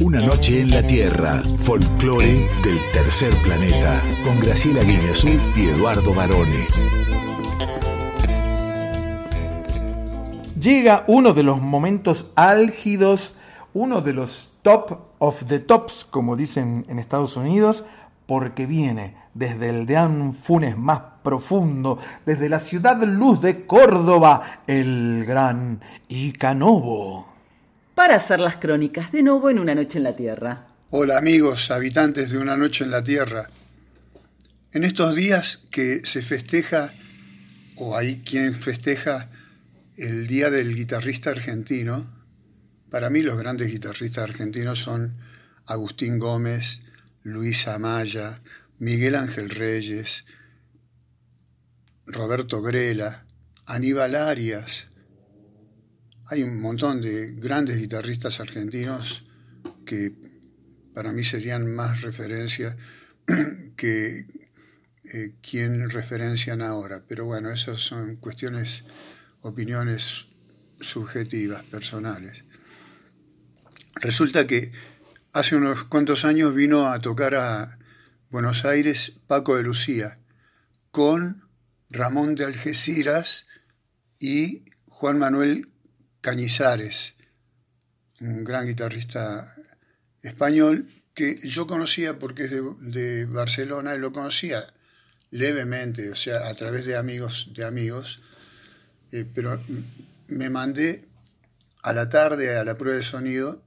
Una noche en la Tierra, folclore del tercer planeta, con Graciela Guineazú y Eduardo Barone. Llega uno de los momentos álgidos, uno de los top of the tops, como dicen en Estados Unidos, porque viene desde el Deán Funes más profundo, desde la ciudad luz de Córdoba, el gran Icanobo. Para hacer las crónicas de nuevo en Una Noche en la Tierra. Hola amigos, habitantes de Una Noche en la Tierra. En estos días que se festeja, o hay quien festeja, el Día del Guitarrista Argentino, para mí los grandes guitarristas argentinos son Agustín Gómez, Luis Amaya, Miguel Ángel Reyes, Roberto Grela, Aníbal Arias. Hay un montón de grandes guitarristas argentinos que para mí serían más referencia que eh, quien referencian ahora. Pero bueno, esas son cuestiones, opiniones subjetivas, personales. Resulta que hace unos cuantos años vino a tocar a Buenos Aires Paco de Lucía con Ramón de Algeciras y Juan Manuel Cañizares, un gran guitarrista español que yo conocía porque es de, de, Barcelona y lo conocía levemente, o sea, a través de amigos de amigos, eh, pero me mandé a la tarde a la prueba de sonido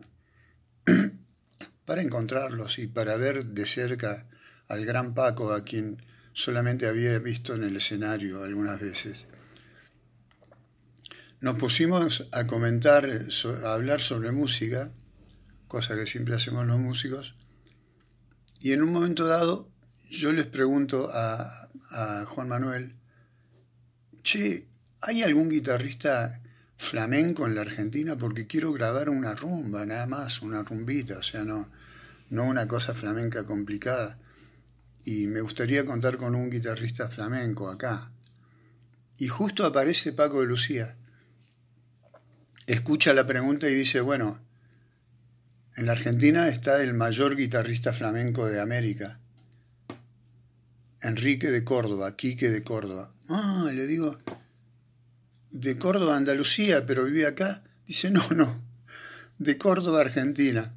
para encontrarlos y para ver de cerca al gran Paco, a quien solamente había visto en el escenario algunas veces. Nos pusimos a comentar, a hablar sobre música, cosa que siempre hacemos los músicos, y en un momento dado yo les pregunto a, a Juan Manuel, che, ¿hay algún guitarrista flamenco en la Argentina? Porque quiero grabar una rumba, nada más, una rumbita, o sea, no, no una cosa flamenca complicada. Y me gustaría contar con un guitarrista flamenco acá. Y justo aparece Paco de Lucía escucha la pregunta y dice, bueno, en la Argentina está el mayor guitarrista flamenco de América, Enrique de Córdoba, Quique de Córdoba. Ah, le digo, de Córdoba, Andalucía, pero vive acá. Dice, no, no, de Córdoba, Argentina.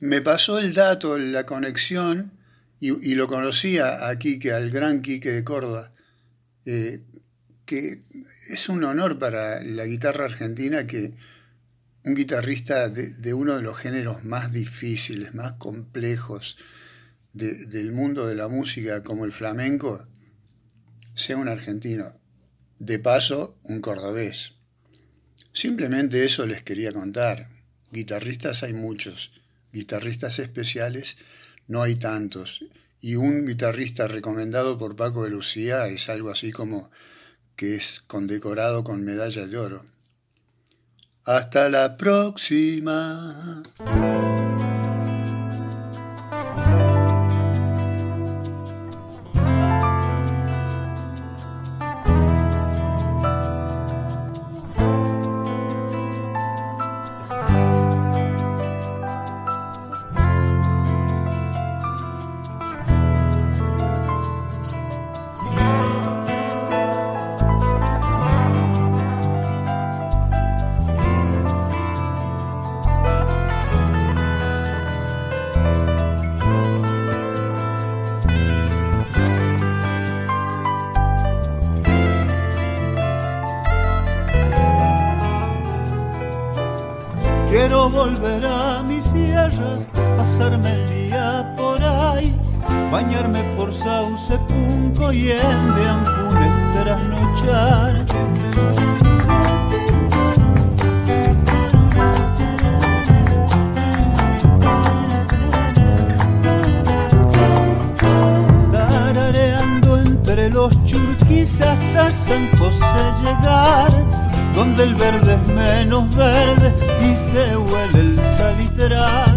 Me pasó el dato, la conexión, y, lo conocía a Quique, al gran Quique de Córdoba. Eh, que es un honor para la guitarra argentina que un guitarrista de, uno de los géneros más difíciles, más complejos de, del mundo de la música como el flamenco sea un argentino. De paso, un cordobés. Simplemente eso les quería contar. Guitarristas hay muchos, guitarristas especiales no hay tantos. Y un guitarrista recomendado por Paco de Lucía es algo así como que es condecorado con medalla de oro. Hasta la próxima. Donde el verde es menos verde y se huele el salitral.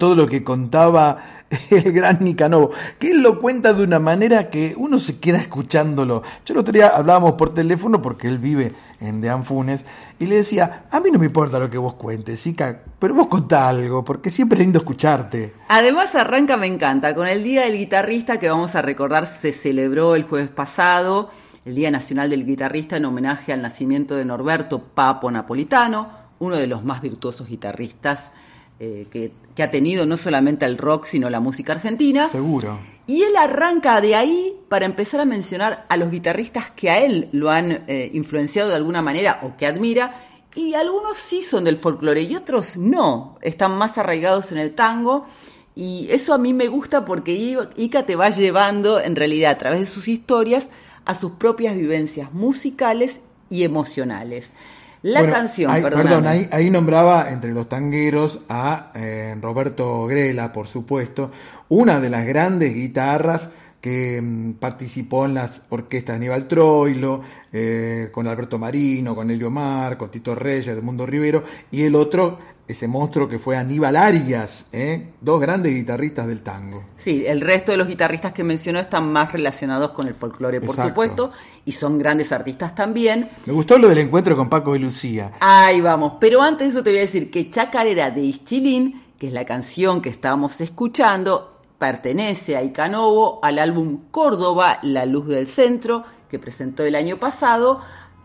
Todo lo que contaba el gran Nicanovo, que él lo cuenta de una manera que uno se queda escuchándolo. Yo el otro día hablábamos por teléfono porque él vive en Deanfunes y le decía, a mí no me importa lo que vos cuentes, Ica, pero vos contá algo, porque siempre es lindo escucharte. Además arranca Me encanta con el Día del Guitarrista que vamos a recordar se celebró el jueves pasado, el Día Nacional del Guitarrista en homenaje al nacimiento de Norberto Papo Napolitano, uno de los más virtuosos guitarristas eh, que, que ha tenido no solamente el rock sino la música argentina. Seguro. Y él arranca de ahí para empezar a mencionar a los guitarristas que a él lo han eh, influenciado de alguna manera o que admira. Y algunos sí son del folclore y otros no. Están más arraigados en el tango. Y eso a mí me gusta porque Ica te va llevando en realidad a través de sus historias a sus propias vivencias musicales y emocionales. La Bueno, canción, perdón, ahí, ahí nombraba entre los tangueros a eh, Roberto Grela, por supuesto, una de las grandes guitarras que mm, participó en las orquestas de Aníbal Troilo, eh, con Alberto Marino, con Elio Mar, con Tito Reyes, Edmundo Rivero, y el otro, ese monstruo que fue Aníbal Arias, ¿eh? dos grandes guitarristas del tango. Sí, el resto de los guitarristas que mencionó están más relacionados con el folclore, por Exacto. supuesto, y son grandes artistas también. Me gustó lo del encuentro con Paco y Lucía. Ahí vamos, pero antes de eso te voy a decir que Chacarera de Ischilín, que es la canción que estábamos escuchando, pertenece a Icanovo al álbum Córdoba, La Luz del Centro, que presentó el año pasado.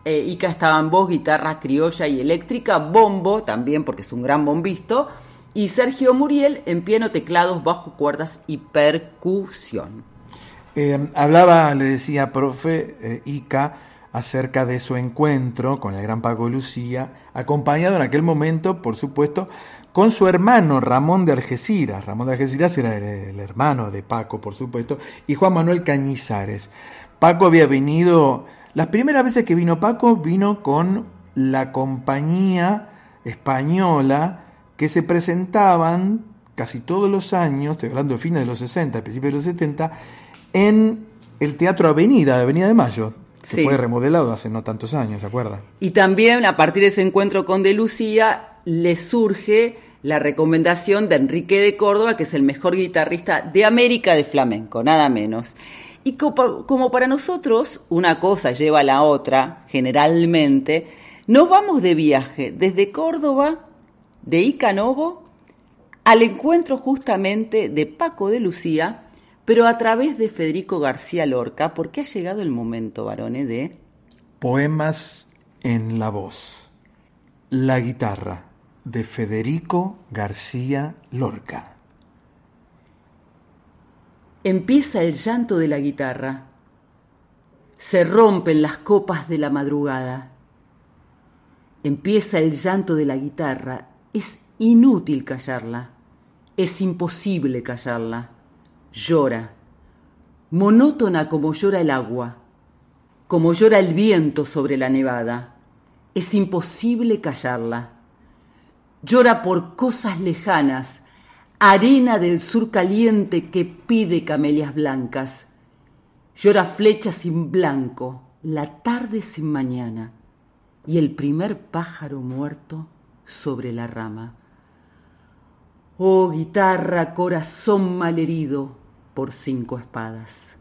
Eh, Ica estaba en voz, guitarra criolla y eléctrica, bombo también porque es un gran bombisto, y Sergio Muriel en piano, teclados, bajo, cuerdas y percusión. Eh, hablaba, le decía, profe eh, Ica, acerca de su encuentro con el gran Paco Lucía, acompañado en aquel momento, por supuesto, con su hermano Ramón de Algeciras. Ramón de Algeciras era el hermano de Paco, por supuesto, y Juan Manuel Cañizares. Paco había venido, las primeras veces que vino Paco, vino con la compañía española que se presentaban casi todos los años, estoy hablando de fines de los 60, principios de los 70, en el Teatro Avenida, de Avenida de Mayo, que Sí. fue remodelado hace no tantos años, ¿se acuerda? Y también a partir de ese encuentro con De Lucía le surge la recomendación de Enrique de Córdoba, que es el mejor guitarrista de América de flamenco, nada menos. Y como, para nosotros una cosa lleva a la otra, generalmente, nos vamos de viaje desde Córdoba, de Icanovo, al encuentro justamente de Paco de Lucía, pero a través de Federico García Lorca, porque ha llegado el momento, varones, de... Poemas en la voz. La guitarra de Federico García Lorca. Empieza el llanto de la guitarra. Se rompen las copas de la madrugada. Empieza el llanto de la guitarra. Es inútil callarla. Es imposible callarla llora, monótona como llora el agua, como llora el viento sobre la nevada. Es imposible callarla. Llora por cosas lejanas, arena del sur caliente que pide camelias blancas. Llora flecha sin blanco, la tarde sin mañana y el primer pájaro muerto sobre la rama. Oh guitarra, corazón malherido, por cinco espadas.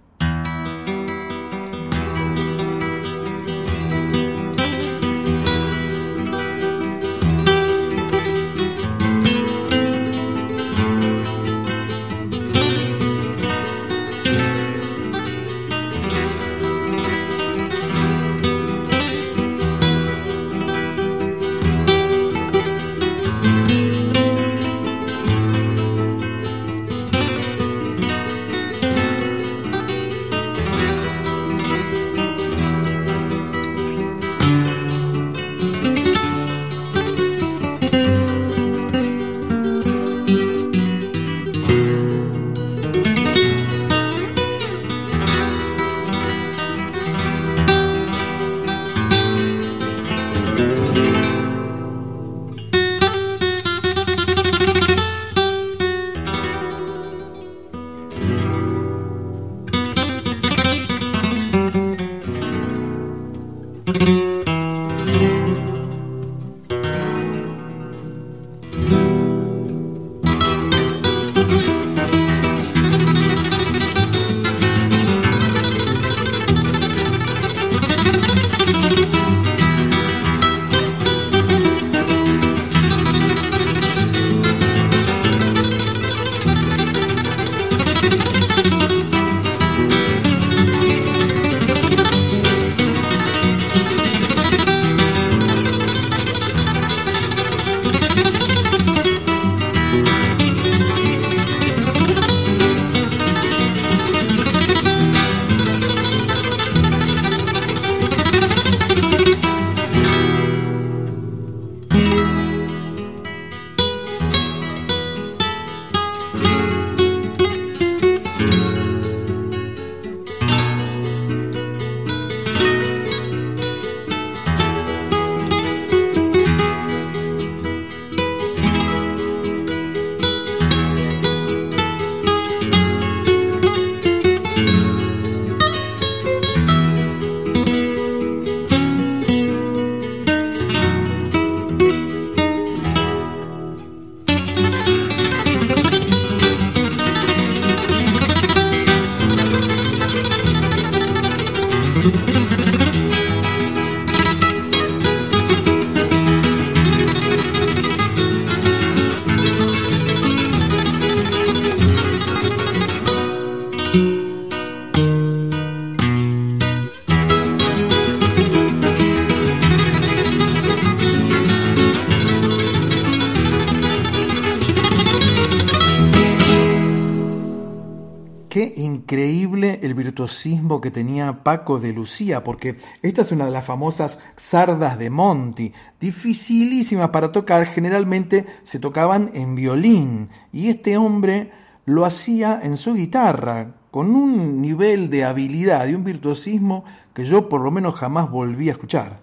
Que tenía Paco de Lucía, porque esta es una de las famosas sardas de Monti, dificilísimas para tocar, generalmente se tocaban en violín, y este hombre lo hacía en su guitarra, con un nivel de habilidad y un virtuosismo que yo por lo menos jamás volví a escuchar.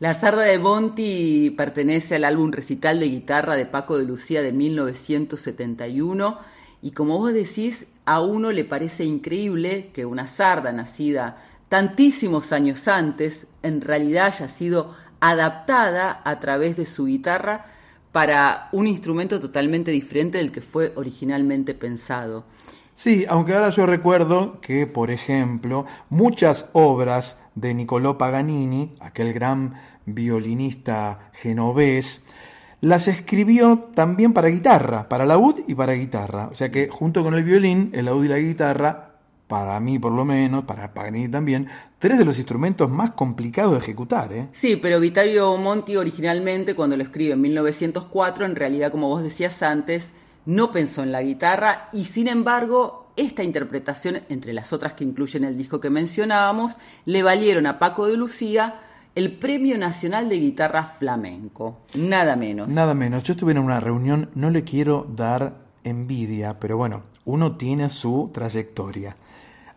La sarda de Monti pertenece al álbum recital de guitarra de Paco de Lucía de 1971 y como vos decís, a uno le parece increíble que una sarda nacida tantísimos años antes en realidad haya sido adaptada a través de su guitarra para un instrumento totalmente diferente del que fue originalmente pensado. Sí, aunque ahora yo recuerdo que, por ejemplo, muchas obras de Niccolò Paganini, aquel gran violinista genovés, las escribió también para guitarra, para laúd y para guitarra. O sea que junto con el violín, el laúd y la guitarra, para mí por lo menos, para Paganini también, tres de los instrumentos más complicados de ejecutar. ¿eh? Sí, pero Vittorio Monti originalmente, cuando lo escribe en 1904, en realidad, como vos decías antes, no pensó en la guitarra y sin embargo esta interpretación, entre las otras que incluyen el disco que mencionábamos, le valieron a Paco de Lucía el Premio Nacional de Guitarra Flamenco. Nada menos. Nada menos. Yo estuve en una reunión, no le quiero dar envidia, pero bueno, uno tiene su trayectoria.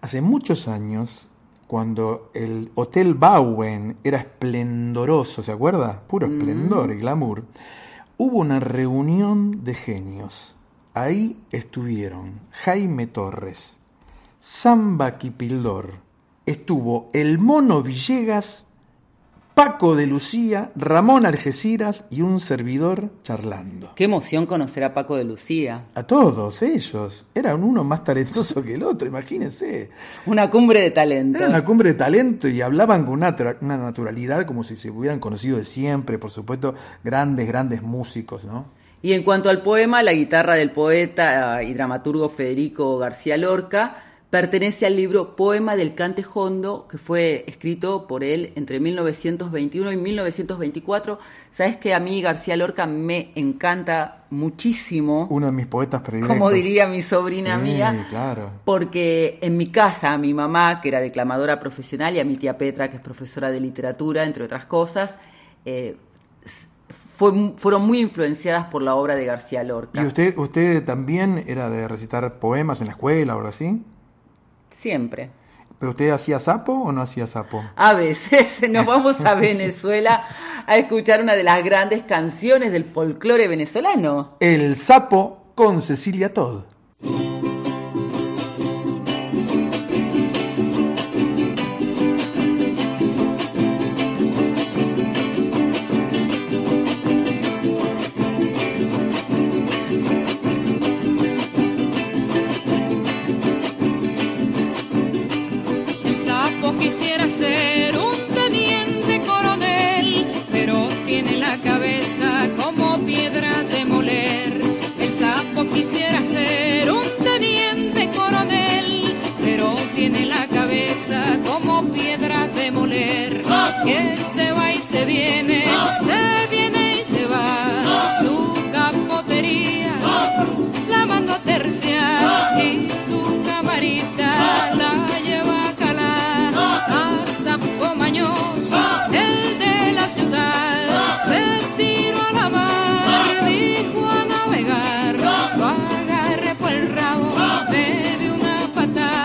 Hace muchos años, cuando el Hotel Bowen era esplendoroso, ¿se acuerda? Puro esplendor y glamour. Hubo una reunión de genios. Ahí estuvieron Jaime Torres, Samba Quipildor, estuvo el Mono Villegas, Paco de Lucía, Ramón Algeciras y un servidor charlando. Qué emoción conocer a Paco de Lucía. A todos ellos. Eran uno más talentoso que el otro, imagínense. Una cumbre de talento. Era una cumbre de talento y hablaban con una, una naturalidad como si se hubieran conocido de siempre, por supuesto, grandes, grandes músicos, ¿no? Y en cuanto al poema, la guitarra del poeta y dramaturgo Federico García Lorca pertenece al libro Poema del Cante Hondo, que fue escrito por él entre 1921 y 1924. Sabes que a mí García Lorca me encanta muchísimo, Uno de mis poetas predilectos. como diría mi sobrina Sí, mía, claro. porque en mi casa a mi mamá, que era declamadora profesional, y a mi tía Petra, que es profesora de literatura, entre otras cosas, eh, fue- fueron muy influenciadas por la obra de García Lorca. ¿Y usted, usted también era de recitar poemas en la escuela o algo así? Siempre. ¿Pero usted hacía sapo o no hacía sapo? A veces nos vamos a Venezuela a escuchar una de las grandes canciones del folclore venezolano. El sapo con Cecilia Todd. Que se va y se viene, se viene y se va. Su capotería la mando a terciar y su camarita la lleva a calar a Sapo Mañoso, el de la ciudad, se tiró a la mar, dijo a navegar, lo agarré por el rabo, me dio una patada,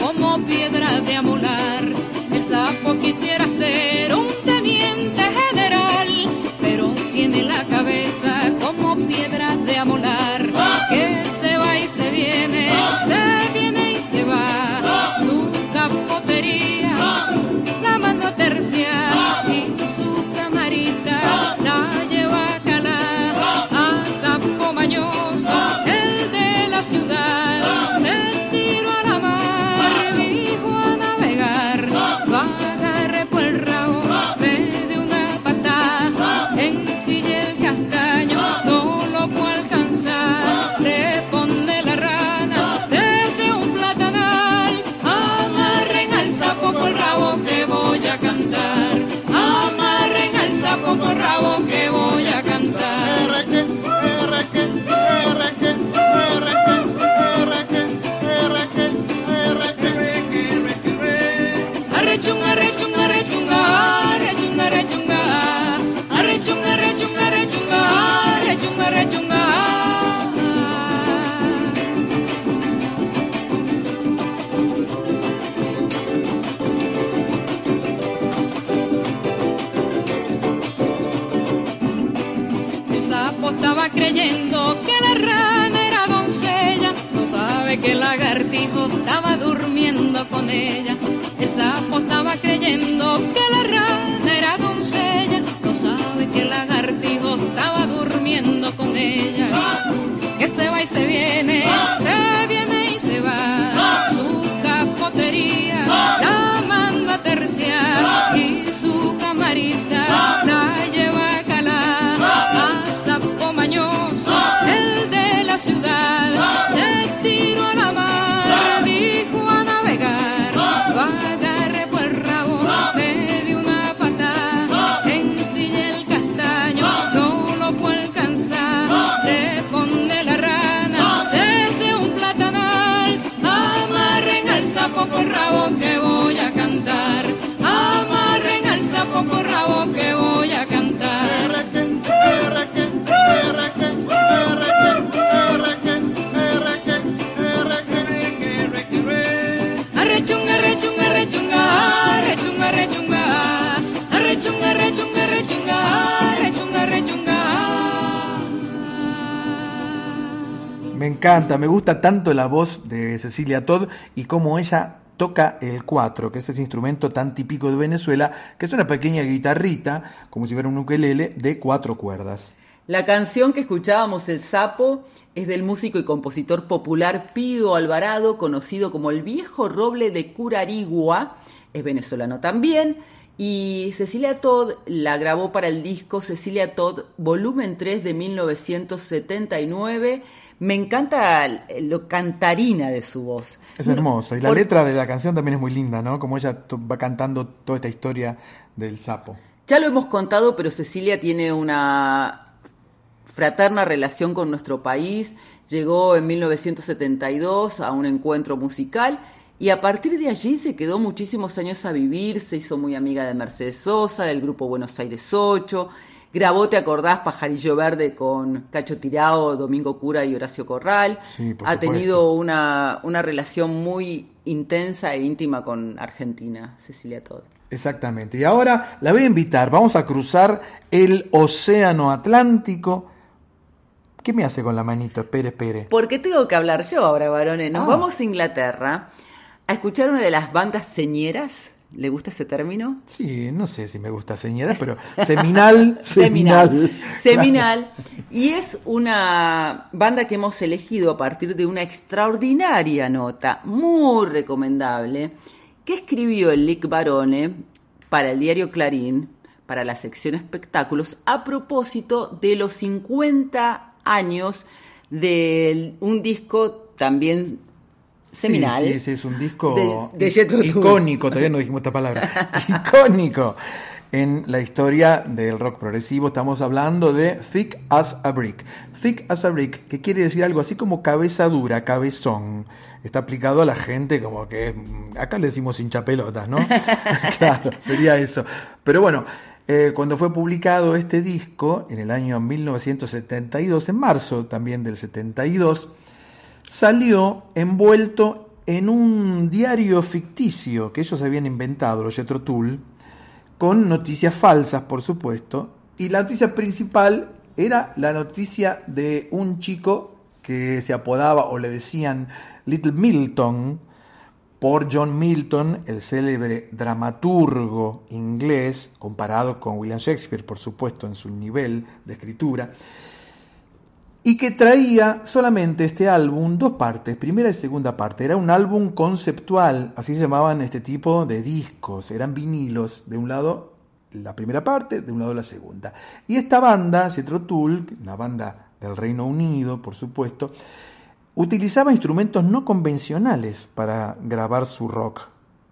como piedra de amolar. El sapo quisiera ser lagartijo estaba durmiendo con ella. El sapo estaba creyendo que la rana era doncella, no sabe que el lagartijo estaba durmiendo con ella. Que se va y se viene, se viene y se va. Su capotería la manda a Me encanta, me gusta tanto la voz de Cecilia Todd y cómo ella toca el cuatro, que es ese instrumento tan típico de Venezuela, que es una pequeña guitarrita, como si fuera un ukelele, de cuatro cuerdas. La canción que escuchábamos, El Sapo, es del músico y compositor popular Pío Alvarado, conocido como el viejo roble de Curarigua, es venezolano también, y Cecilia Todd la grabó para el disco Cecilia Todd, volumen 3 de 1979. Me encanta lo cantarina de su voz. Es hermoso. Y la Por- letra de la canción también es muy linda, ¿no? Como ella va cantando toda esta historia del sapo. Ya lo hemos contado, pero Cecilia tiene una fraterna relación con nuestro país. Llegó en 1972 a un encuentro musical y a partir de allí se quedó muchísimos años a vivir. Se hizo muy amiga de Mercedes Sosa, del grupo Buenos Aires 8. Grabó, ¿te acordás? Pajarillo Verde con Cacho Tirao, Domingo Cura y Horacio Corral. Sí, por ha supuesto. tenido una, una relación muy intensa e íntima con Argentina, Cecilia Todd. Exactamente. Y ahora la voy a invitar. Vamos a cruzar el Océano Atlántico. ¿Qué me hace con la manito? Espere, espere. Porque tengo que hablar yo ahora, varones. Nos Ah. vamos a Inglaterra a escuchar una de las bandas señeras. ¿Le gusta ese término? Sí, no sé si me gusta señora, pero seminal, seminal. Seminal. Y es una banda que hemos elegido a partir de una extraordinaria nota, muy recomendable, que escribió el Lick Barone para el diario Clarín, para la sección espectáculos, a propósito de los 50 años de un disco también seminal. Sí, sí, sí, es un disco De- de icónico, todavía no dijimos esta palabra, icónico en la historia del rock progresivo. Estamos hablando de Thick as a Brick. Thick as a Brick, que quiere decir algo así como cabeza dura, cabezón. Está aplicado a la gente como que, mm, acá le decimos hincha pelotas, ¿no? claro, sería eso. Pero bueno, eh, cuando fue publicado este disco, en el año 1972, en marzo también del 72, salió envuelto en un diario ficticio que ellos habían inventado, los Jethro Tull, con noticias falsas, por supuesto, y la noticia principal era la noticia de un chico que se apodaba o le decían Little Milton por John Milton, el célebre dramaturgo inglés, comparado con William Shakespeare, por supuesto, en su nivel de escritura, y que traía solamente este álbum dos partes, primera y segunda parte. Era un álbum conceptual, así se llamaban este tipo de discos, eran vinilos, de un lado la primera parte, de un lado la segunda. Y esta banda, Jethro Tull, una banda del Reino Unido, por supuesto, utilizaba instrumentos no convencionales para grabar su rock.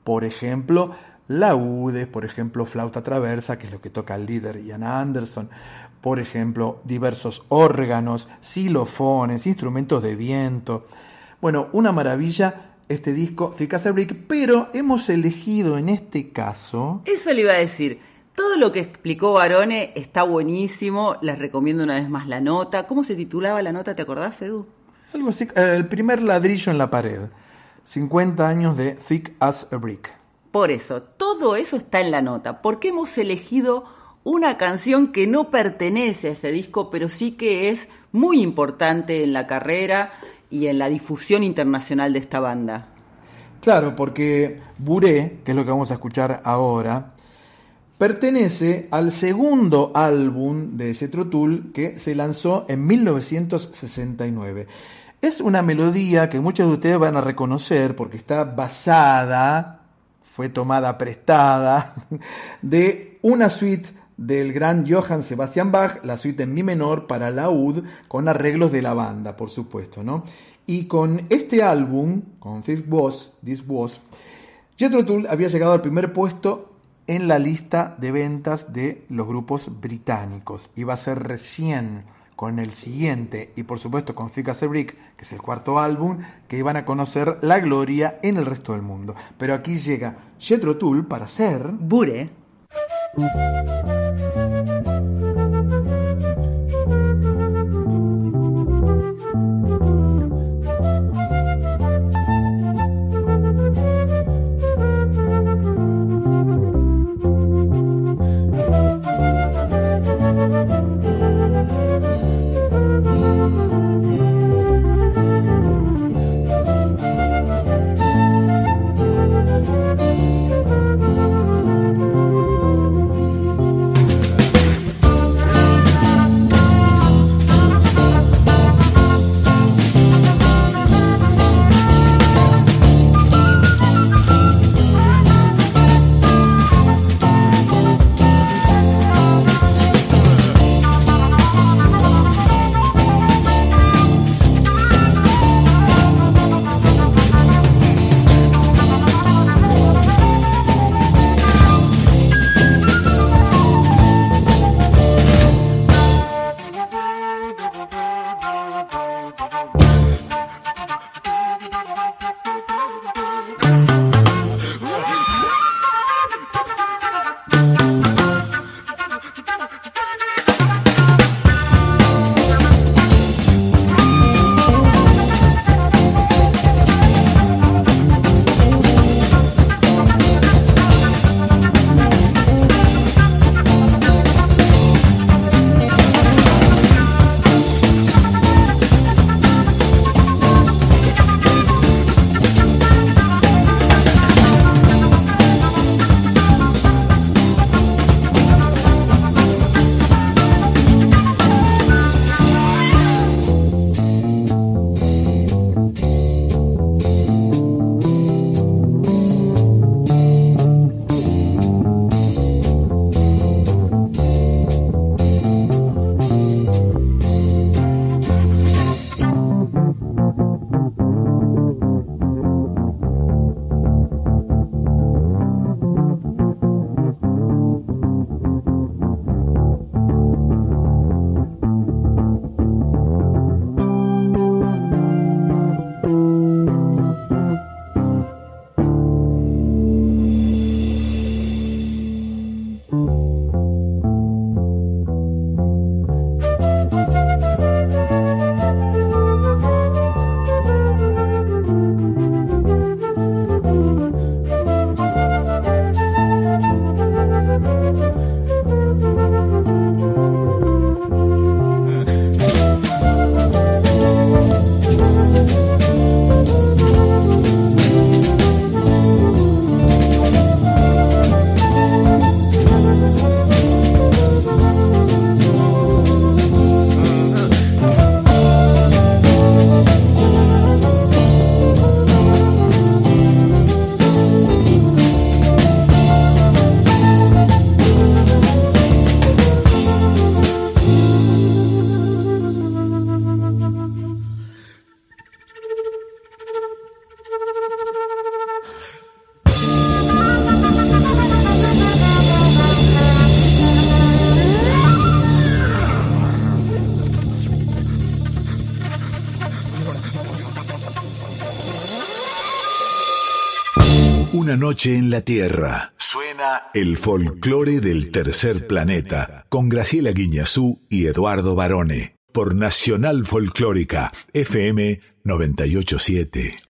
Por ejemplo, laúdes, por ejemplo, flauta traversa, que es lo que toca el líder Ian Anderson, por ejemplo, diversos órganos, xilofones, instrumentos de viento. Bueno, una maravilla este disco Thick as a Brick, pero hemos elegido en este caso Eso le iba a decir. Todo lo que explicó Barone está buenísimo. Les recomiendo una vez más la nota. ¿Cómo se titulaba la nota? ¿Te acordás, Edu? algo así, el primer ladrillo en la pared. 50 años de Thick as a Brick. Por eso, todo eso está en la nota. Porque hemos elegido una canción que no pertenece a ese disco, pero sí que es muy importante en la carrera y en la difusión internacional de esta banda. Claro, porque Buré, que es lo que vamos a escuchar ahora, pertenece al segundo álbum de Jethro Tull que se lanzó en 1969. Es una melodía que muchos de ustedes van a reconocer porque está basada, fue tomada prestada, de una suite del gran Johann Sebastian Bach, la suite en mi menor para laúd, con arreglos de la banda, por supuesto, ¿no? Y con este álbum, con This Was, This Was, Jethro Tull había llegado al primer puesto en la lista de ventas de los grupos británicos. Iba a ser recién con el siguiente y por supuesto con Thick as a Brick, que es el cuarto álbum, que iban a conocer la gloria en el resto del mundo. Pero aquí llega Jethro Tull para ser Bure. Noche en la Tierra. Suena el folclore del tercer planeta con Graciela Guiñazú y Eduardo Barone por Nacional Folclórica FM 987.